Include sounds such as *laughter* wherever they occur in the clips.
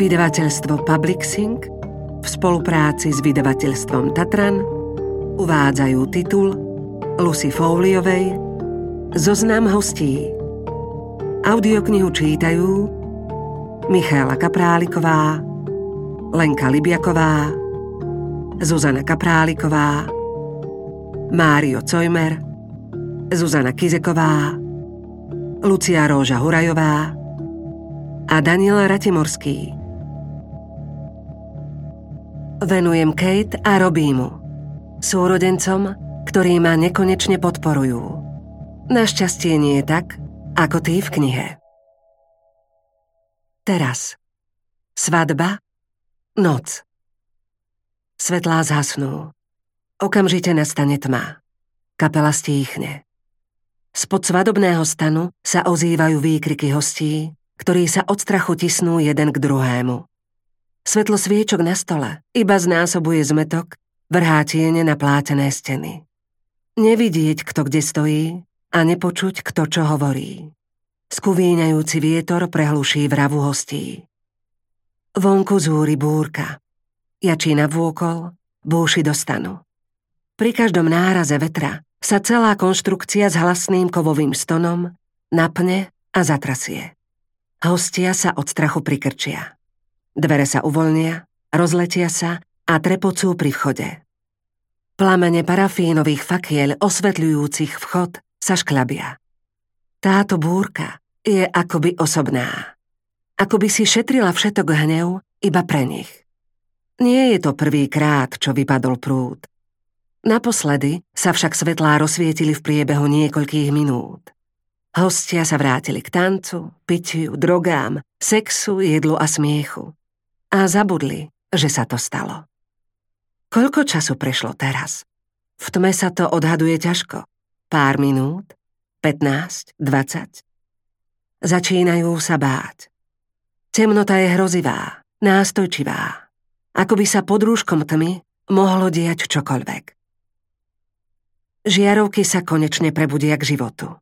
Vydavateľstvo Publixing v spolupráci s vydavateľstvom Tatran uvádzajú titul Lucy Fouliovej Zoznam hostí. Audioknihu čítajú Michála Kapráliková, Lenka Libiaková, Zuzana Kapráliková, Mário Cojmer, Zuzana Kizeková, Lucia Róža Hurajová a Daniel Ratimorský. Venujem Kate a Robímu, súrodencom, ktorí ma nekonečne podporujú. Našťastie nie je tak, ako ty v knihe. Teraz. Svadba. Noc. Svetlá zhasnú. Okamžite nastane tma. Kapela stíchne. Spod svadobného stanu sa ozývajú výkriky hostí, ktorí sa od strachu tisnú jeden k druhému. Svetlo sviečok na stole iba znásobuje zmetok, vrhá tiene na plátené steny. Nevidieť, kto kde stojí a nepočuť, kto čo hovorí. Skuvíňajúci vietor prehluší vravu hostí. Vonku zúri búrka. Jačí na vôkol, búši do. Pri každom náraze vetra sa celá konštrukcia s hlasným kovovým stonom napne a zatrasie. Hostia sa od strachu prikrčia. Dvere sa uvoľnia, rozletia sa a trepocú pri vchode. Plamene parafínových fakiel osvetľujúcich vchod sa šklabia. Táto búrka je akoby osobná. Akoby si šetrila všetok hnev iba pre nich. Nie je to prvý krát, čo vypadol prúd. Naposledy sa však svetlá rozsvietili v priebehu niekoľkých minút. Hostia sa vrátili k tancu, pitiu, drogám, sexu, jedlu a smiechu a zabudli, že sa to stalo. Koľko času prešlo teraz? V tme sa to odhaduje ťažko. Pár minút? 15? 20? Začínajú sa báť. Temnota je hrozivá, nástojčivá. Ako by sa pod rúškom tmy mohlo diať čokoľvek. Žiarovky sa konečne prebudia k životu.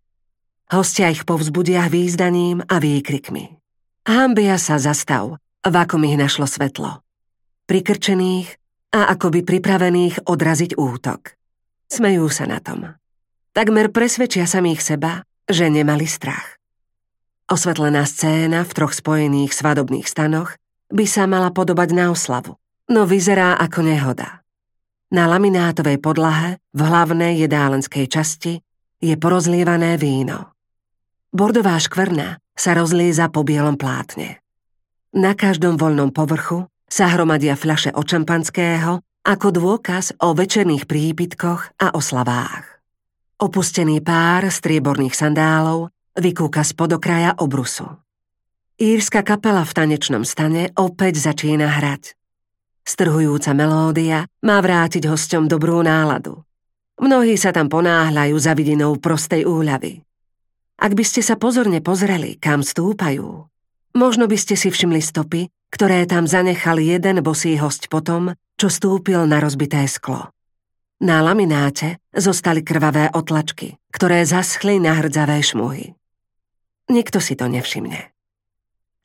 Hostia ich povzbudia výzdaním a výkrikmi. Hambia sa zastav v akom ich našlo svetlo. Prikrčených a akoby pripravených odraziť útok. Smejú sa na tom. Takmer presvedčia samých seba, že nemali strach. Osvetlená scéna v troch spojených svadobných stanoch by sa mala podobať na oslavu, no vyzerá ako nehoda. Na laminátovej podlahe v hlavnej jedálenskej časti je porozlievané víno. Bordová škvrna sa rozlieza po bielom plátne. Na každom voľnom povrchu sa hromadia fľaše od šampanského ako dôkaz o večerných prípitkoch a oslavách. Opustený pár strieborných sandálov vykúka z podokraja obrusu. Írska kapela v tanečnom stane opäť začína hrať. Strhujúca melódia má vrátiť hosťom dobrú náladu. Mnohí sa tam ponáhľajú za vidinou prostej úľavy. Ak by ste sa pozorne pozreli, kam stúpajú, Možno by ste si všimli stopy, ktoré tam zanechal jeden bosý host potom, čo stúpil na rozbité sklo. Na lamináte zostali krvavé otlačky, ktoré zaschli na hrdzavé šmuhy. Nikto si to nevšimne.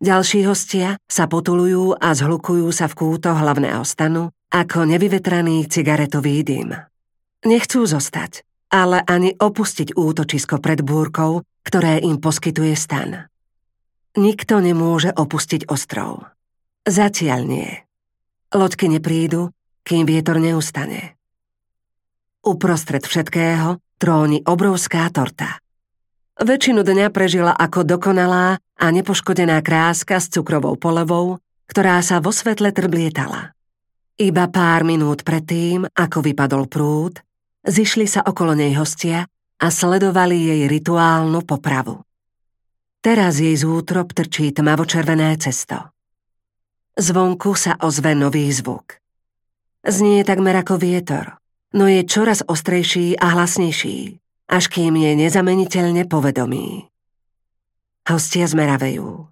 Ďalší hostia sa potulujú a zhlukujú sa v kúto hlavného stanu ako nevyvetraný cigaretový dym. Nechcú zostať, ale ani opustiť útočisko pred búrkou, ktoré im poskytuje stan. Nikto nemôže opustiť ostrov. Zatiaľ nie. Loďky neprídu, kým vietor neustane. Uprostred všetkého tróni obrovská torta. Väčšinu dňa prežila ako dokonalá a nepoškodená kráska s cukrovou polevou, ktorá sa vo svetle trblietala. Iba pár minút predtým, ako vypadol prúd, zišli sa okolo nej hostia a sledovali jej rituálnu popravu. Teraz jej z útrop trčí tmavočervené cesto. Zvonku sa ozve nový zvuk. Znie takmer ako vietor, no je čoraz ostrejší a hlasnejší, až kým je nezameniteľne povedomý. Hostia zmeravejú.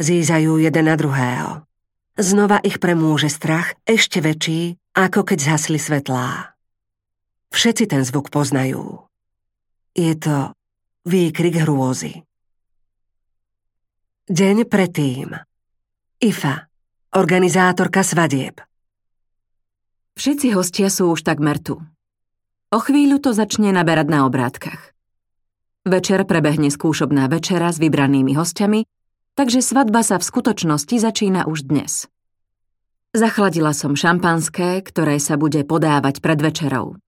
Zízajú jeden na druhého. Znova ich premôže strach ešte väčší, ako keď zhasli svetlá. Všetci ten zvuk poznajú. Je to výkrik hrôzy. Deň predtým. Ifa. organizátorka svadieb. Všetci hostia sú už takmer tu. O chvíľu to začne naberať na obrátkach. Večer prebehne skúšobná večera s vybranými hostiami, takže svadba sa v skutočnosti začína už dnes. Zachladila som šampanské, ktoré sa bude podávať pred večerou.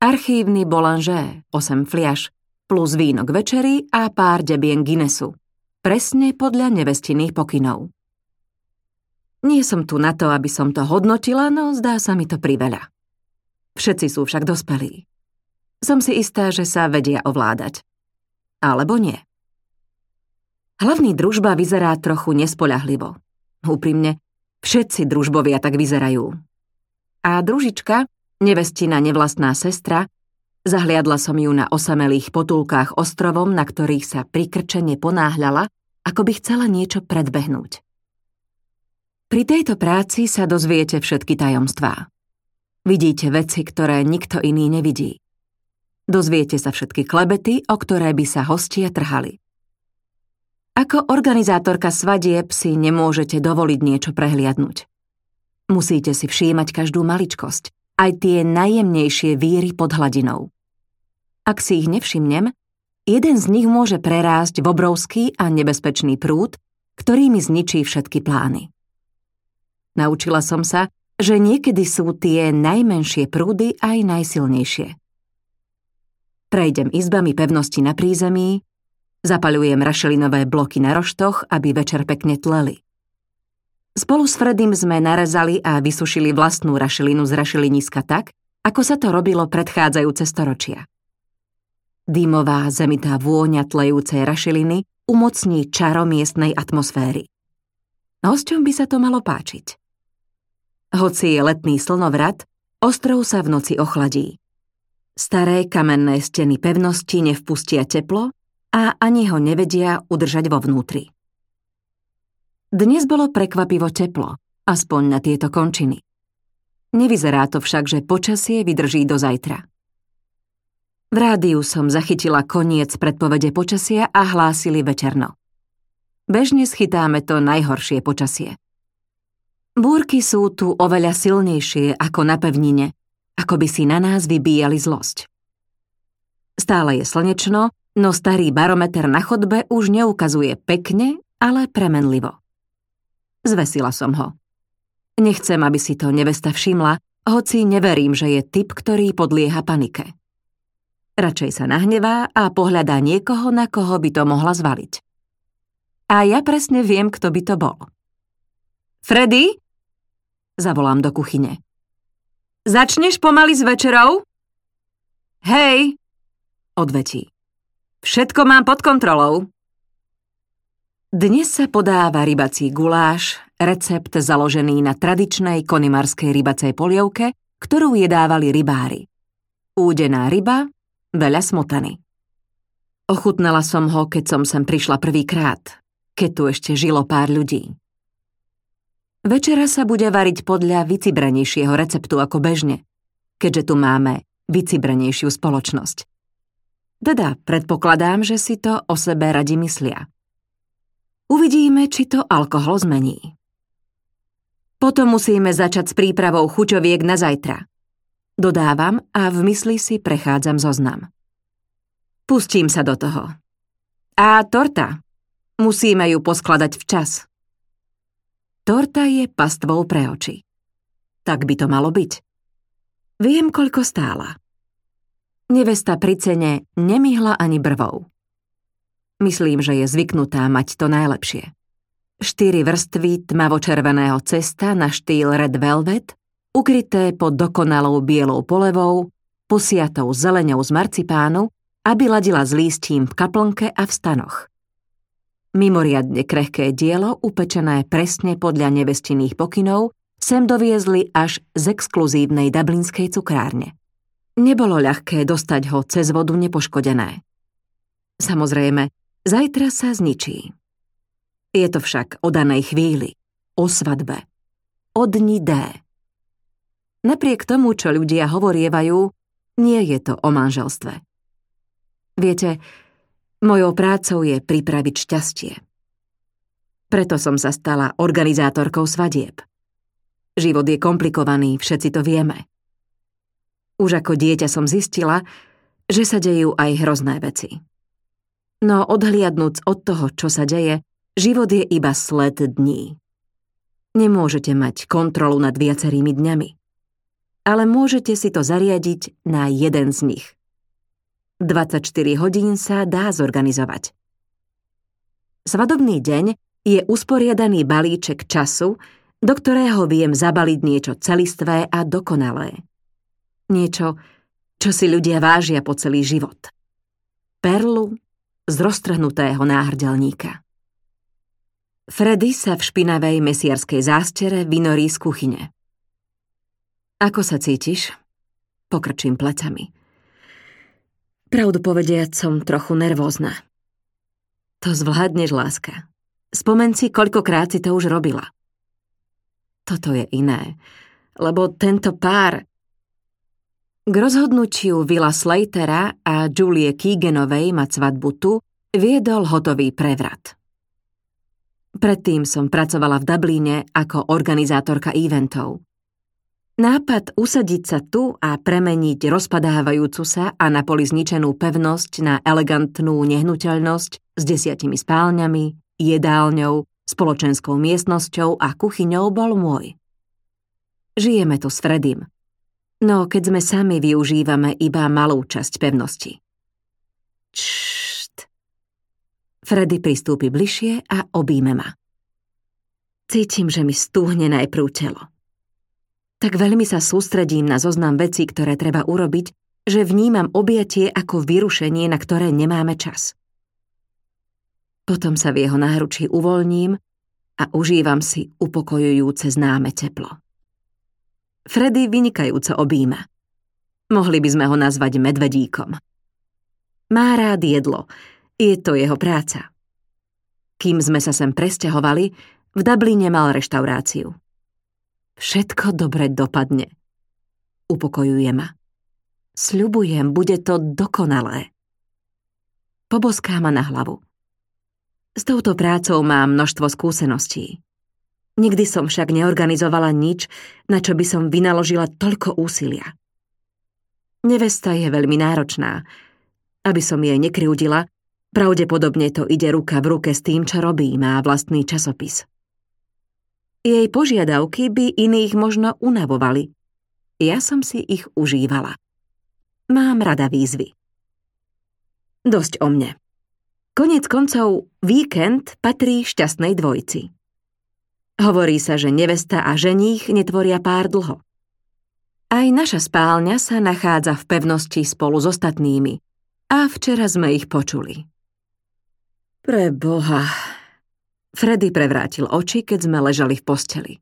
Archívny boulanger, 8 fliaš, plus víno k večeri a pár debien Guinnessu. Presne podľa nevestinných pokynov. Nie som tu na to, aby som to hodnotila, no zdá sa mi to priveľa. Všetci sú však dospelí. Som si istá, že sa vedia ovládať. Alebo nie. Hlavný družba vyzerá trochu nespoľahlivo. Úprimne, všetci družbovia tak vyzerajú. A družička, nevestina nevlastná sestra, zahliadla som ju na osamelých potulkách ostrovom, na ktorých sa prikrčene ponáhľala, ako by chcela niečo predbehnúť. Pri tejto práci sa dozviete všetky tajomstvá. Vidíte veci, ktoré nikto iný nevidí. Dozviete sa všetky klebety, o ktoré by sa hostia trhali. Ako organizátorka svadieb si nemôžete dovoliť niečo prehliadnúť. Musíte si všímať každú maličkosť, aj tie najjemnejšie víry pod hladinou. Ak si ich nevšimnem, jeden z nich môže prerásť v obrovský a nebezpečný prúd, ktorý mi zničí všetky plány. Naučila som sa, že niekedy sú tie najmenšie prúdy aj najsilnejšie. Prejdem izbami pevnosti na prízemí, zapaľujem rašelinové bloky na roštoch, aby večer pekne tleli. Spolu s Fredim sme narezali a vysušili vlastnú rašelinu z rašeliniska tak, ako sa to robilo predchádzajúce storočia. Dýmová zemitá vôňa tlejúcej rašeliny umocní čaro miestnej atmosféry. Hosťom by sa to malo páčiť. Hoci je letný slnovrat, ostrov sa v noci ochladí. Staré kamenné steny pevnosti nevpustia teplo a ani ho nevedia udržať vo vnútri. Dnes bolo prekvapivo teplo, aspoň na tieto končiny. Nevyzerá to však, že počasie vydrží do zajtra. V rádiu som zachytila koniec predpovede počasia a hlásili večerno. Bežne schytáme to najhoršie počasie. Búrky sú tu oveľa silnejšie ako na pevnine, ako by si na nás vybíjali zlosť. Stále je slnečno, no starý barometer na chodbe už neukazuje pekne, ale premenlivo. Zvesila som ho. Nechcem, aby si to nevesta všimla, hoci neverím, že je typ, ktorý podlieha panike. Radšej sa nahnevá a pohľadá niekoho, na koho by to mohla zvaliť. A ja presne viem, kto by to bol. Freddy, Zavolám do kuchyne. Začneš pomaly s večerou? Hej, odvetí. Všetko mám pod kontrolou. Dnes sa podáva rybací guláš, recept založený na tradičnej konimarskej rybacej polievke, ktorú jedávali rybári. Údená ryba, veľa smotany. Ochutnala som ho, keď som sem prišla prvýkrát, keď tu ešte žilo pár ľudí. Večera sa bude variť podľa vycibrenejšieho receptu ako bežne, keďže tu máme vycibrenejšiu spoločnosť. Teda predpokladám, že si to o sebe radi myslia. Uvidíme, či to alkohol zmení. Potom musíme začať s prípravou chuťoviek na zajtra. Dodávam a v mysli si prechádzam zoznam. Pustím sa do toho. A torta. Musíme ju poskladať včas. Torta je pastvou pre oči. Tak by to malo byť. Viem, koľko stála. Nevesta pri cene nemihla ani brvou. Myslím, že je zvyknutá mať to najlepšie. Štyri vrstvy tmavočerveného cesta na štýl Red Velvet, ukryté pod dokonalou bielou polevou, posiatou zeleňou z marcipánu, aby ladila s lístím v kaplnke a v stanoch. Mimoriadne krehké dielo, upečené presne podľa nevestinných pokynov, sem doviezli až z exkluzívnej dublinskej cukrárne. Nebolo ľahké dostať ho cez vodu nepoškodené. Samozrejme, zajtra sa zničí. Je to však o danej chvíli, o svadbe, o dni D. Napriek tomu, čo ľudia hovorievajú, nie je to o manželstve. Viete, Mojou prácou je pripraviť šťastie. Preto som sa stala organizátorkou svadieb. Život je komplikovaný, všetci to vieme. Už ako dieťa som zistila, že sa dejú aj hrozné veci. No odhliadnúc od toho, čo sa deje, život je iba sled dní. Nemôžete mať kontrolu nad viacerými dňami. Ale môžete si to zariadiť na jeden z nich. 24 hodín sa dá zorganizovať. Svadobný deň je usporiadaný balíček času, do ktorého viem zabaliť niečo celistvé a dokonalé. Niečo, čo si ľudia vážia po celý život. Perlu z roztrhnutého náhrdelníka. Freddy sa v špinavej mesiarskej zástere vynorí z kuchyne. Ako sa cítiš? Pokrčím plecami. Pravdu povediať som trochu nervózna. To zvládneš, láska. Spomen si, koľkokrát si to už robila. Toto je iné, lebo tento pár k rozhodnutiu Vila Slatera a Julie Keeganovej mať svadbu tu viedol hotový prevrat. Predtým som pracovala v Dubline ako organizátorka eventov. Nápad usadiť sa tu a premeniť rozpadávajúcu sa a na poli zničenú pevnosť na elegantnú nehnuteľnosť s desiatimi spálňami, jedálňou, spoločenskou miestnosťou a kuchyňou bol môj. Žijeme tu s Fredim, No, keď sme sami, využívame iba malú časť pevnosti. Čšt. Freddy pristúpi bližšie a obíme ma. Cítim, že mi stúhne najprv telo. Tak veľmi sa sústredím na zoznam vecí, ktoré treba urobiť, že vnímam objatie ako vyrušenie, na ktoré nemáme čas. Potom sa v jeho náručí uvoľním a užívam si upokojujúce známe teplo. Freddy vynikajúco objíma. Mohli by sme ho nazvať medvedíkom. Má rád jedlo, je to jeho práca. Kým sme sa sem presťahovali, v Dubline mal reštauráciu. Všetko dobre dopadne. Upokojuje ma. Sľubujem, bude to dokonalé. Poboská ma na hlavu. S touto prácou mám množstvo skúseností. Nikdy som však neorganizovala nič, na čo by som vynaložila toľko úsilia. Nevesta je veľmi náročná. Aby som jej nekryudila, pravdepodobne to ide ruka v ruke s tým, čo robí, má vlastný časopis. Jej požiadavky by iných možno unavovali. Ja som si ich užívala. Mám rada výzvy. Dosť o mne. Konec koncov, víkend patrí šťastnej dvojci. Hovorí sa, že nevesta a ženích netvoria pár dlho. Aj naša spálňa sa nachádza v pevnosti spolu s ostatnými a včera sme ich počuli. Pre Boha. Freddy prevrátil oči, keď sme ležali v posteli.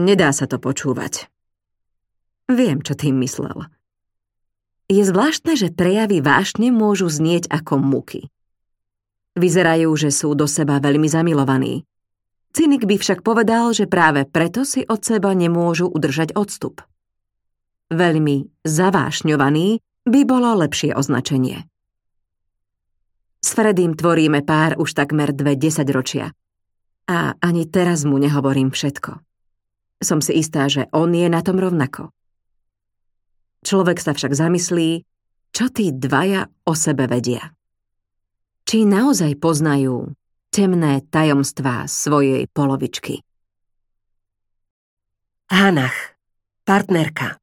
Nedá sa to počúvať. Viem, čo tým myslel. Je zvláštne, že prejavy vášne môžu znieť ako muky. Vyzerajú, že sú do seba veľmi zamilovaní. Cynik by však povedal, že práve preto si od seba nemôžu udržať odstup. Veľmi zavášňovaný by bolo lepšie označenie. S Fredým tvoríme pár už takmer dve desaťročia. A ani teraz mu nehovorím všetko. Som si istá, že on je na tom rovnako. Človek sa však zamyslí, čo tí dvaja o sebe vedia. Či naozaj poznajú temné tajomstvá svojej polovičky. Hanach, partnerka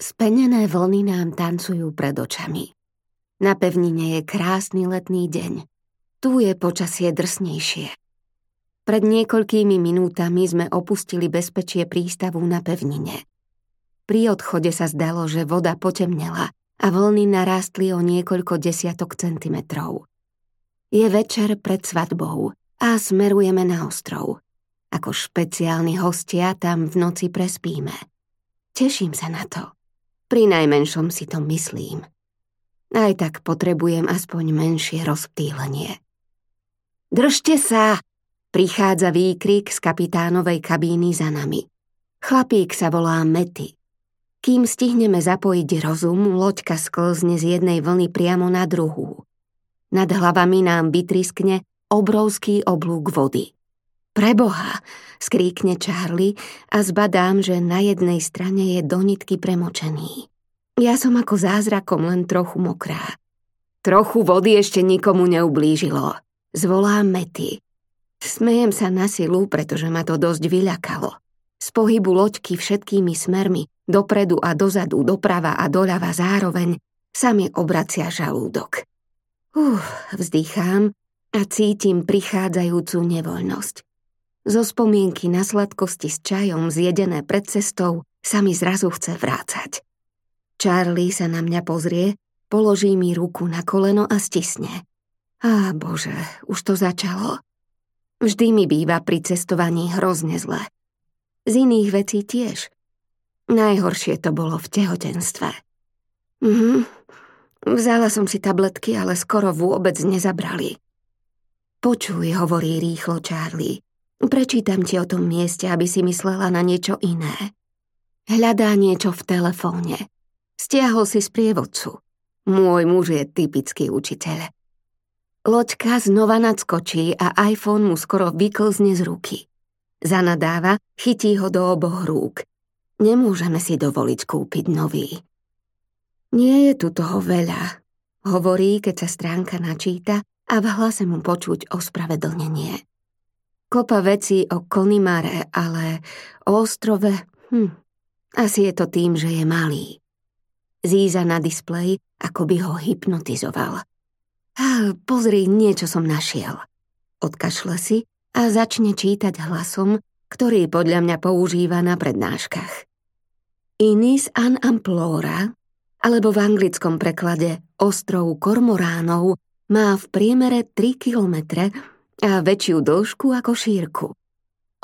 Spenené vlny nám tancujú pred očami. Na pevnine je krásny letný deň. Tu je počasie drsnejšie. Pred niekoľkými minútami sme opustili bezpečie prístavu na pevnine. Pri odchode sa zdalo, že voda potemnela a vlny narástli o niekoľko desiatok centimetrov. Je večer pred svadbou a smerujeme na ostrov. Ako špeciálni hostia tam v noci prespíme. Teším sa na to. Pri najmenšom si to myslím. Aj tak potrebujem aspoň menšie rozptýlenie. Držte sa! Prichádza výkrik z kapitánovej kabíny za nami. Chlapík sa volá Mety. Kým stihneme zapojiť rozum, loďka sklzne z jednej vlny priamo na druhú. Nad hlavami nám vytriskne obrovský oblúk vody. Preboha, skríkne Charlie a zbadám, že na jednej strane je donitky premočený. Ja som ako zázrakom len trochu mokrá. Trochu vody ešte nikomu neublížilo. Zvolám Mety. Smejem sa na silu, pretože ma to dosť vyľakalo. Z pohybu loďky všetkými smermi, dopredu a dozadu, doprava a doľava zároveň, sa mi obracia žalúdok. Uf, vzdýchám a cítim prichádzajúcu nevoľnosť. Zo spomienky na sladkosti s čajom zjedené pred cestou sa mi zrazu chce vrácať. Charlie sa na mňa pozrie Položí mi ruku na koleno a stisne. Á, bože, už to začalo. Vždy mi býva pri cestovaní hrozne zle. Z iných vecí tiež. Najhoršie to bolo v tehotenstve. Mhm. Vzala som si tabletky, ale skoro vôbec nezabrali. Počuj, hovorí rýchlo Charlie. Prečítam ti o tom mieste, aby si myslela na niečo iné. Hľadá niečo v telefóne. Stiahol si sprievodcu. Môj muž je typický učiteľ. Loďka znova nadskočí a iPhone mu skoro vyklzne z ruky. Zanadáva, chytí ho do oboch rúk. Nemôžeme si dovoliť kúpiť nový. Nie je tu toho veľa, hovorí, keď sa stránka načíta a v hlase mu počuť ospravedlnenie. Kopa vecí o Konimare, ale o ostrove, hm, asi je to tým, že je malý. Zíza na displeji, ako by ho hypnotizoval. Pozri, niečo som našiel. Odkašle si a začne čítať hlasom, ktorý podľa mňa používa na prednáškach. Inis an Amplora, alebo v anglickom preklade ostrov Kormoránov, má v priemere 3 kilometre a väčšiu dĺžku ako šírku.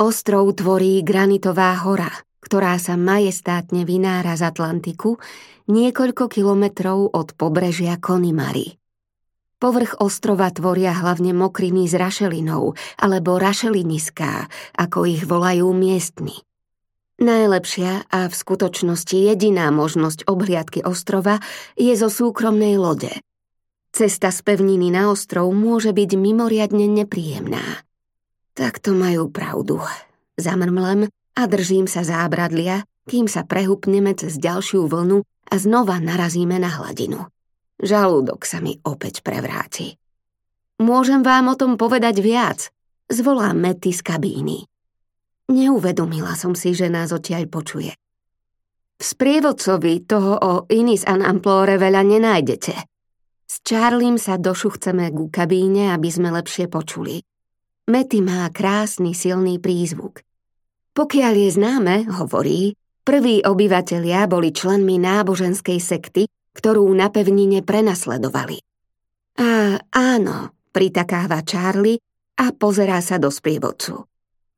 Ostrov tvorí granitová hora, ktorá sa majestátne vynára z Atlantiku niekoľko kilometrov od pobrežia Konimary. Povrch ostrova tvoria hlavne mokriny s rašelinou alebo rašeliniská, ako ich volajú miestni. Najlepšia a v skutočnosti jediná možnosť obhliadky ostrova je zo súkromnej lode. Cesta z pevniny na ostrov môže byť mimoriadne nepríjemná. Tak to majú pravdu. Zamrmlem a držím sa zábradlia, kým sa prehupneme cez ďalšiu vlnu a znova narazíme na hladinu. Žalúdok sa mi opäť prevráti. Môžem vám o tom povedať viac, zvolá Mety z kabíny. Neuvedomila som si, že nás odtiaľ počuje. V sprievodcovi toho o Inis an Amplore veľa nenájdete. S Charliem sa došuchceme ku kabíne, aby sme lepšie počuli. Mety má krásny silný prízvuk. Pokiaľ je známe, hovorí, Prví obyvatelia boli členmi náboženskej sekty, ktorú na pevnine prenasledovali. A áno, pritakáva Charlie a pozerá sa do sprievodcu.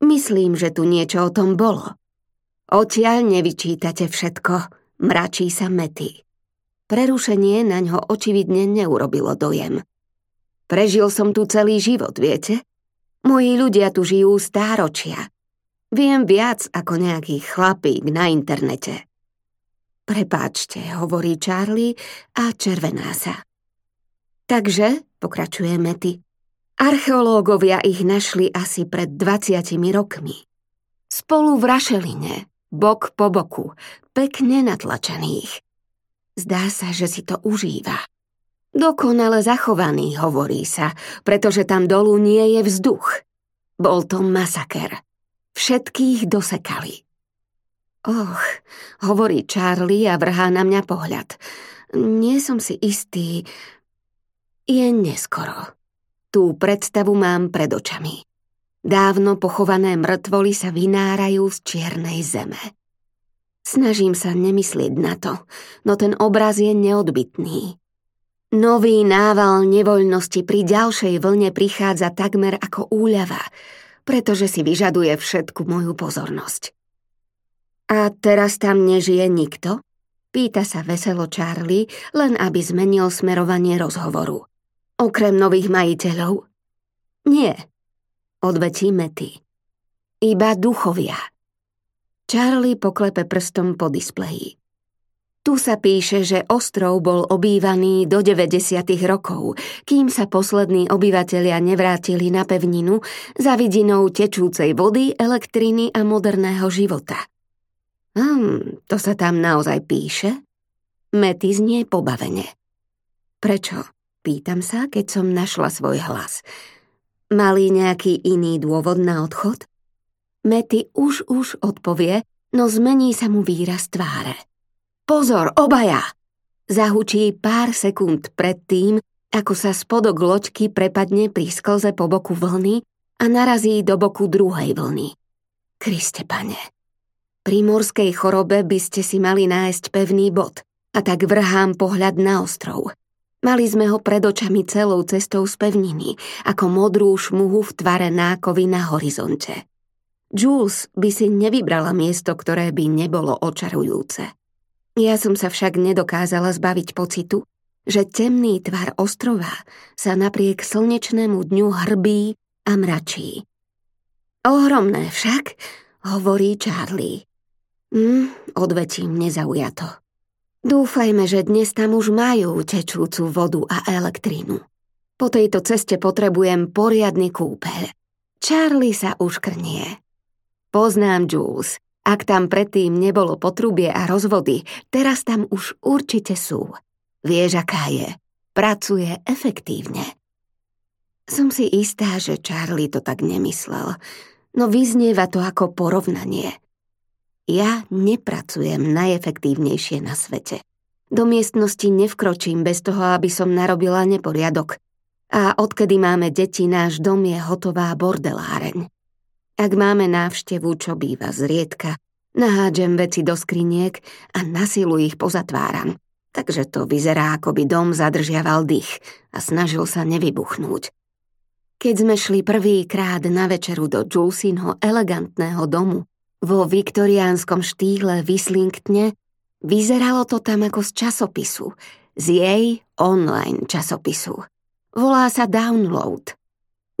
Myslím, že tu niečo o tom bolo. Odtiaľ nevyčítate všetko, mračí sa Mety. Prerušenie na ňo očividne neurobilo dojem. Prežil som tu celý život, viete? Moji ľudia tu žijú stáročia. Viem viac ako nejaký chlapík na internete. Prepáčte, hovorí Charlie a červená sa. Takže, pokračuje Mety, archeológovia ich našli asi pred 20 rokmi. Spolu v rašeline, bok po boku, pekne natlačených. Zdá sa, že si to užíva. Dokonale zachovaný, hovorí sa, pretože tam dolu nie je vzduch. Bol to masaker. Všetkých dosekali. Och, hovorí Charlie a vrhá na mňa pohľad. Nie som si istý. Je neskoro. Tú predstavu mám pred očami. Dávno pochované mŕtvoly sa vynárajú z čiernej zeme. Snažím sa nemyslieť na to, no ten obraz je neodbitný. Nový nával nevoľnosti pri ďalšej vlne prichádza takmer ako úľava – pretože si vyžaduje všetku moju pozornosť. A teraz tam nežije nikto? Pýta sa veselo Charlie, len aby zmenil smerovanie rozhovoru. Okrem nových majiteľov? Nie, odvetí Mety. Iba duchovia. Charlie poklepe prstom po displeji. Tu sa píše, že ostrov bol obývaný do 90. rokov, kým sa poslední obyvatelia nevrátili na pevninu za vidinou tečúcej vody, elektriny a moderného života. Hm, to sa tam naozaj píše? Mety znie pobavene. Prečo? Pýtam sa, keď som našla svoj hlas. Mali nejaký iný dôvod na odchod? Mety už už odpovie, no zmení sa mu výraz tváre. Pozor, obaja! Zahučí pár sekúnd predtým, ako sa spodok loďky prepadne pri sklze po boku vlny a narazí do boku druhej vlny. Kriste pane, pri morskej chorobe by ste si mali nájsť pevný bod a tak vrhám pohľad na ostrov. Mali sme ho pred očami celou cestou z pevniny, ako modrú šmuhu v tvare nákovy na horizonte. Jules by si nevybrala miesto, ktoré by nebolo očarujúce. Ja som sa však nedokázala zbaviť pocitu, že temný tvar ostrova sa napriek slnečnému dňu hrbí a mračí. Ohromné však, hovorí Charlie. Hm, odvetím nezaujato. Dúfajme, že dnes tam už majú tečúcu vodu a elektrínu. Po tejto ceste potrebujem poriadny kúpeľ. Charlie sa už krnie. Poznám Jules. Ak tam predtým nebolo potrubie a rozvody, teraz tam už určite sú. Vieš, aká je. Pracuje efektívne. Som si istá, že Charlie to tak nemyslel, no vyznieva to ako porovnanie. Ja nepracujem najefektívnejšie na svete. Do miestnosti nevkročím bez toho, aby som narobila neporiadok. A odkedy máme deti, náš dom je hotová bordeláreň. Ak máme návštevu, čo býva zriedka, nahádžem veci do skriniek a na silu ich pozatváram. Takže to vyzerá, ako by dom zadržiaval dých a snažil sa nevybuchnúť. Keď sme šli prvýkrát na večeru do Julesinho elegantného domu, vo viktoriánskom štýle Wissingtne, vyzeralo to tam ako z časopisu, z jej online časopisu. Volá sa Download –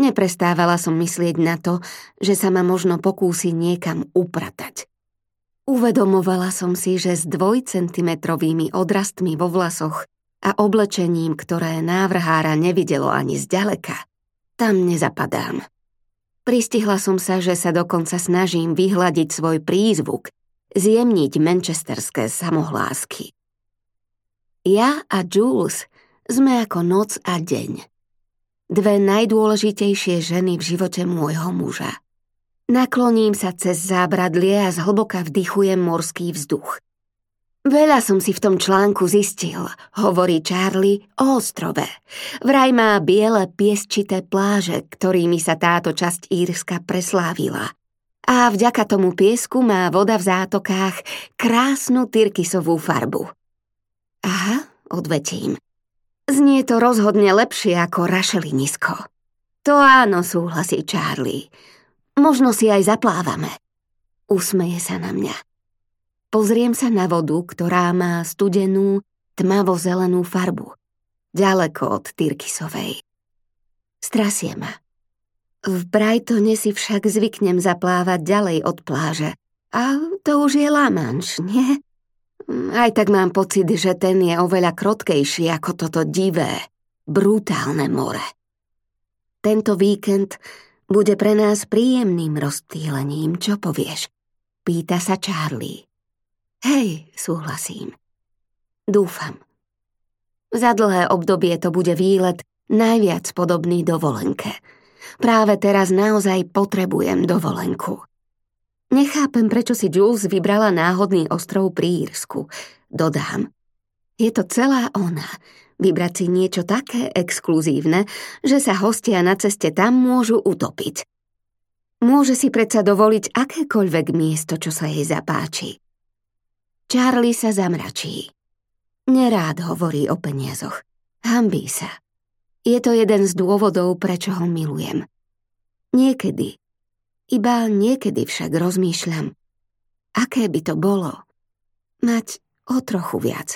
Neprestávala som myslieť na to, že sa ma možno pokúsi niekam upratať. Uvedomovala som si, že s dvojcentimetrovými odrastmi vo vlasoch a oblečením, ktoré návrhára nevidelo ani zďaleka, tam nezapadám. Pristihla som sa, že sa dokonca snažím vyhľadiť svoj prízvuk, zjemniť manchesterské samohlásky. Ja a Jules sme ako noc a deň dve najdôležitejšie ženy v živote môjho muža. Nakloním sa cez zábradlie a zhlboka vdychujem morský vzduch. Veľa som si v tom článku zistil, hovorí Charlie o ostrove. Vraj má biele piesčité pláže, ktorými sa táto časť Írska preslávila. A vďaka tomu piesku má voda v zátokách krásnu tyrkysovú farbu. Aha, odvetím. Znie to rozhodne lepšie ako rašelinisko. To áno, súhlasí Charlie. Možno si aj zaplávame. Usmeje sa na mňa. Pozriem sa na vodu, ktorá má studenú, tmavo-zelenú farbu. Ďaleko od Tyrkisovej. Strasie ma. V Brightone si však zvyknem zaplávať ďalej od pláže. A to už je Lamanš, nie? Aj tak mám pocit, že ten je oveľa krotkejší ako toto divé, brutálne more. Tento víkend bude pre nás príjemným rozptýlením, čo povieš? Pýta sa Charlie. Hej, súhlasím. Dúfam. Za dlhé obdobie to bude výlet najviac podobný dovolenke. Práve teraz naozaj potrebujem dovolenku. Nechápem, prečo si Jules vybrala náhodný ostrov pri Írsku. Dodám. Je to celá ona. Vybrať si niečo také exkluzívne, že sa hostia na ceste tam môžu utopiť. Môže si predsa dovoliť akékoľvek miesto, čo sa jej zapáči. Charlie sa zamračí. Nerád hovorí o peniazoch. Hambí sa. Je to jeden z dôvodov, prečo ho milujem. Niekedy, iba niekedy však rozmýšľam, aké by to bolo mať o trochu viac.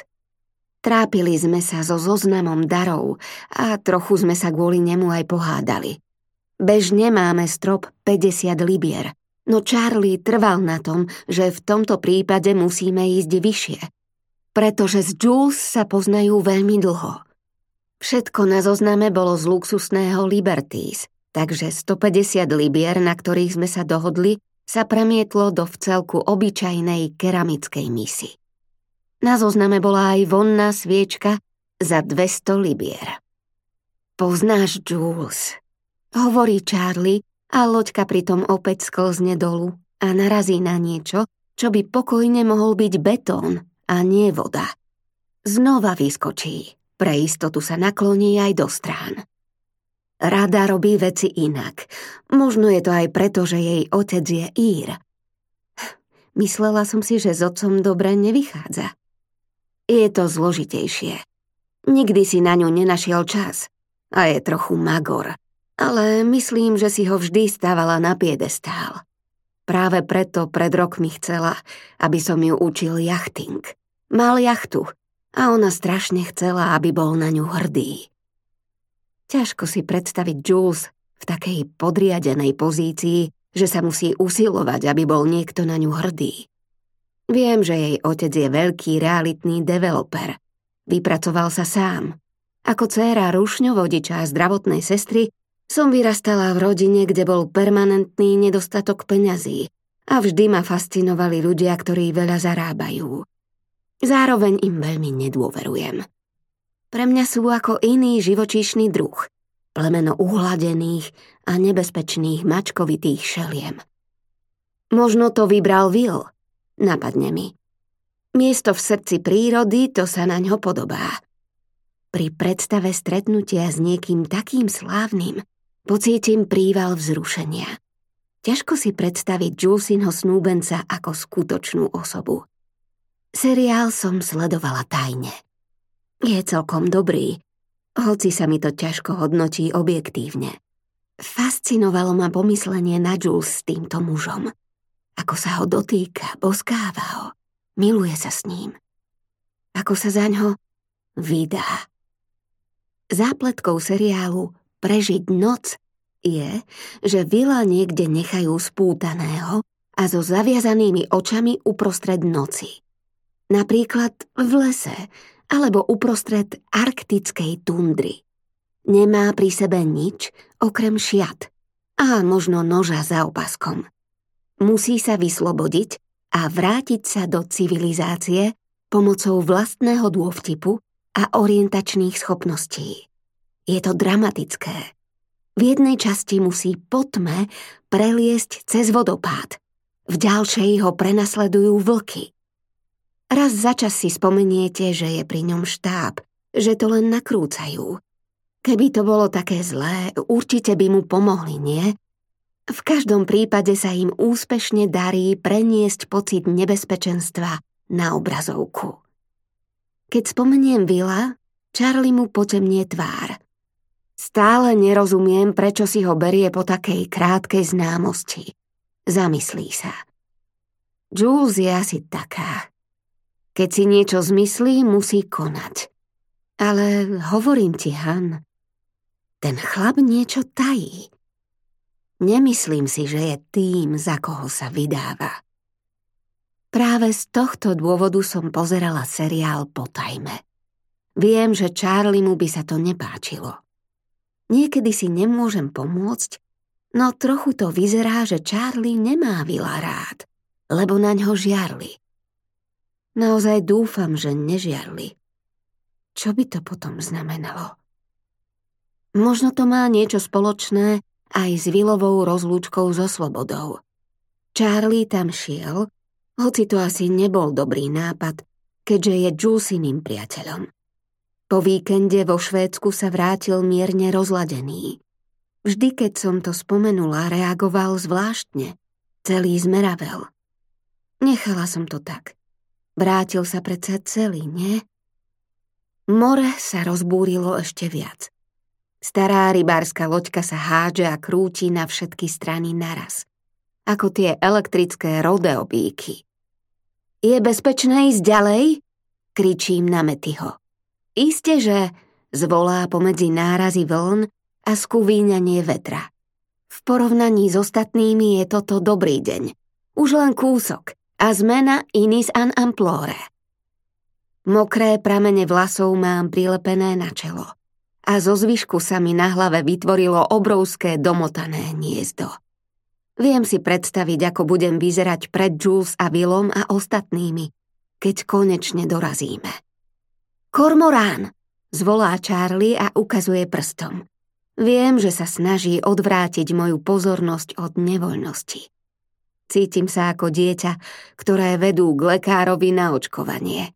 Trápili sme sa so zoznamom darov a trochu sme sa kvôli nemu aj pohádali. Bežne máme strop 50 libier, no Charlie trval na tom, že v tomto prípade musíme ísť vyššie. pretože z Jules sa poznajú veľmi dlho. Všetko na zozname bolo z luxusného Liberties, takže 150 libier, na ktorých sme sa dohodli, sa premietlo do vcelku obyčajnej keramickej misy. Na zozname bola aj vonná sviečka za 200 libier. Poznáš Jules, hovorí Charlie a loďka pritom opäť sklzne dolu a narazí na niečo, čo by pokojne mohol byť betón a nie voda. Znova vyskočí. Pre istotu sa nakloní aj do strán. Rada robí veci inak. Možno je to aj preto, že jej otec je Ír. *sighs* Myslela som si, že s otcom dobre nevychádza. Je to zložitejšie. Nikdy si na ňu nenašiel čas. A je trochu magor. Ale myslím, že si ho vždy stávala na piedestál. Práve preto pred rokmi chcela, aby som ju učil jachting. Mal jachtu a ona strašne chcela, aby bol na ňu hrdý. Ťažko si predstaviť Jules v takej podriadenej pozícii, že sa musí usilovať, aby bol niekto na ňu hrdý. Viem, že jej otec je veľký realitný developer. Vypracoval sa sám. Ako dcéra rušňovodiča a zdravotnej sestry som vyrastala v rodine, kde bol permanentný nedostatok peňazí a vždy ma fascinovali ľudia, ktorí veľa zarábajú. Zároveň im veľmi nedôverujem. Pre mňa sú ako iný živočíšny druh, plemeno uhladených a nebezpečných mačkovitých šeliem. Možno to vybral Will, napadne mi. Miesto v srdci prírody to sa na ňo podobá. Pri predstave stretnutia s niekým takým slávnym pocítim príval vzrušenia. Ťažko si predstaviť Julesinho snúbenca ako skutočnú osobu. Seriál som sledovala tajne. Je celkom dobrý, hoci sa mi to ťažko hodnotí objektívne. Fascinovalo ma pomyslenie na Jules s týmto mužom. Ako sa ho dotýka, boskáva ho, miluje sa s ním. Ako sa zaňho vydá. Zápletkou seriálu Prežiť noc je, že vila niekde nechajú spútaného a so zaviazanými očami uprostred noci. Napríklad v lese alebo uprostred arktickej tundry. Nemá pri sebe nič okrem šiat a možno noža za opaskom. Musí sa vyslobodiť a vrátiť sa do civilizácie pomocou vlastného dôvtipu a orientačných schopností. Je to dramatické. V jednej časti musí po tme preliesť cez vodopád. V ďalšej ho prenasledujú vlky. Raz za čas si spomeniete, že je pri ňom štáb, že to len nakrúcajú. Keby to bolo také zlé, určite by mu pomohli, nie? V každom prípade sa im úspešne darí preniesť pocit nebezpečenstva na obrazovku. Keď spomeniem Vila, Charlie mu potemnie tvár. Stále nerozumiem, prečo si ho berie po takej krátkej známosti. Zamyslí sa. Jules je asi taká. Keď si niečo zmyslí, musí konať. Ale hovorím ti, Han, ten chlap niečo tají. Nemyslím si, že je tým, za koho sa vydáva. Práve z tohto dôvodu som pozerala seriál po tajme. Viem, že Charlie mu by sa to nepáčilo. Niekedy si nemôžem pomôcť, no trochu to vyzerá, že Charlie nemá Vila rád, lebo na ňo žiarli. Naozaj dúfam, že nežiarli. Čo by to potom znamenalo? Možno to má niečo spoločné aj s Vilovou rozlúčkou so slobodou. Charlie tam šiel, hoci to asi nebol dobrý nápad, keďže je Julesiným priateľom. Po víkende vo Švédsku sa vrátil mierne rozladený. Vždy, keď som to spomenula, reagoval zvláštne. Celý zmeravel. Nechala som to tak. Vrátil sa predsa celý, nie? More sa rozbúrilo ešte viac. Stará rybárska loďka sa hádže a krúti na všetky strany naraz. Ako tie elektrické rodeobíky. Je bezpečné ísť ďalej? Kričím na Metyho. Isté, že zvolá pomedzi nárazy vln a skúvíňanie vetra. V porovnaní s ostatnými je toto dobrý deň. Už len kúsok a zmena inis an amplore. Mokré pramene vlasov mám prilepené na čelo a zo zvyšku sa mi na hlave vytvorilo obrovské domotané hniezdo. Viem si predstaviť, ako budem vyzerať pred Jules a Willom a ostatnými, keď konečne dorazíme. Kormorán, zvolá Charlie a ukazuje prstom. Viem, že sa snaží odvrátiť moju pozornosť od nevoľnosti. Cítim sa ako dieťa, ktoré vedú k lekárovi na očkovanie.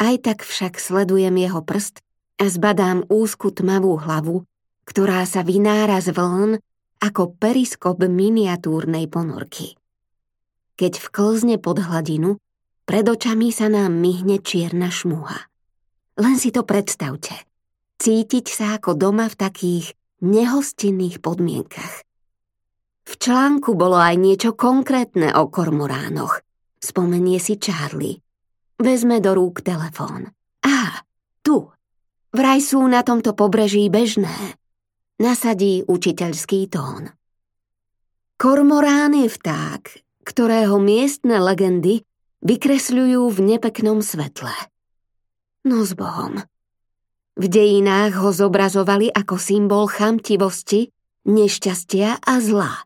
Aj tak však sledujem jeho prst a zbadám úzku tmavú hlavu, ktorá sa vynára z vln ako periskop miniatúrnej ponorky. Keď vklzne pod hladinu, pred očami sa nám myhne čierna šmuha. Len si to predstavte – cítiť sa ako doma v takých nehostinných podmienkach. V článku bolo aj niečo konkrétne o kormoránoch. Spomenie si Charlie. Vezme do rúk telefón. Á, tu. Vraj sú na tomto pobreží bežné. Nasadí učiteľský tón. Kormorán je vták, ktorého miestne legendy vykresľujú v nepeknom svetle. No s Bohom. V dejinách ho zobrazovali ako symbol chamtivosti, nešťastia a zla.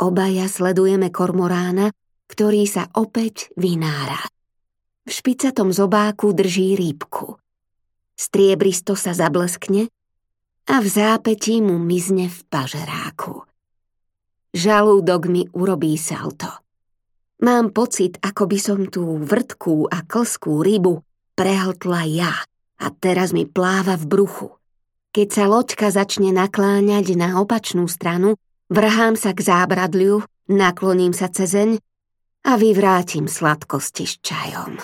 Obaja sledujeme kormorána, ktorý sa opäť vynára. V špicatom zobáku drží rýbku. Striebristo sa zableskne a v zápetí mu mizne v pažeráku. Žalúdok mi urobí salto. Mám pocit, ako by som tú vrtkú a klskú rybu prehltla ja – a teraz mi pláva v bruchu. Keď sa loďka začne nakláňať na opačnú stranu, vrhám sa k zábradliu, nakloním sa cezeň a vyvrátim sladkosti s čajom.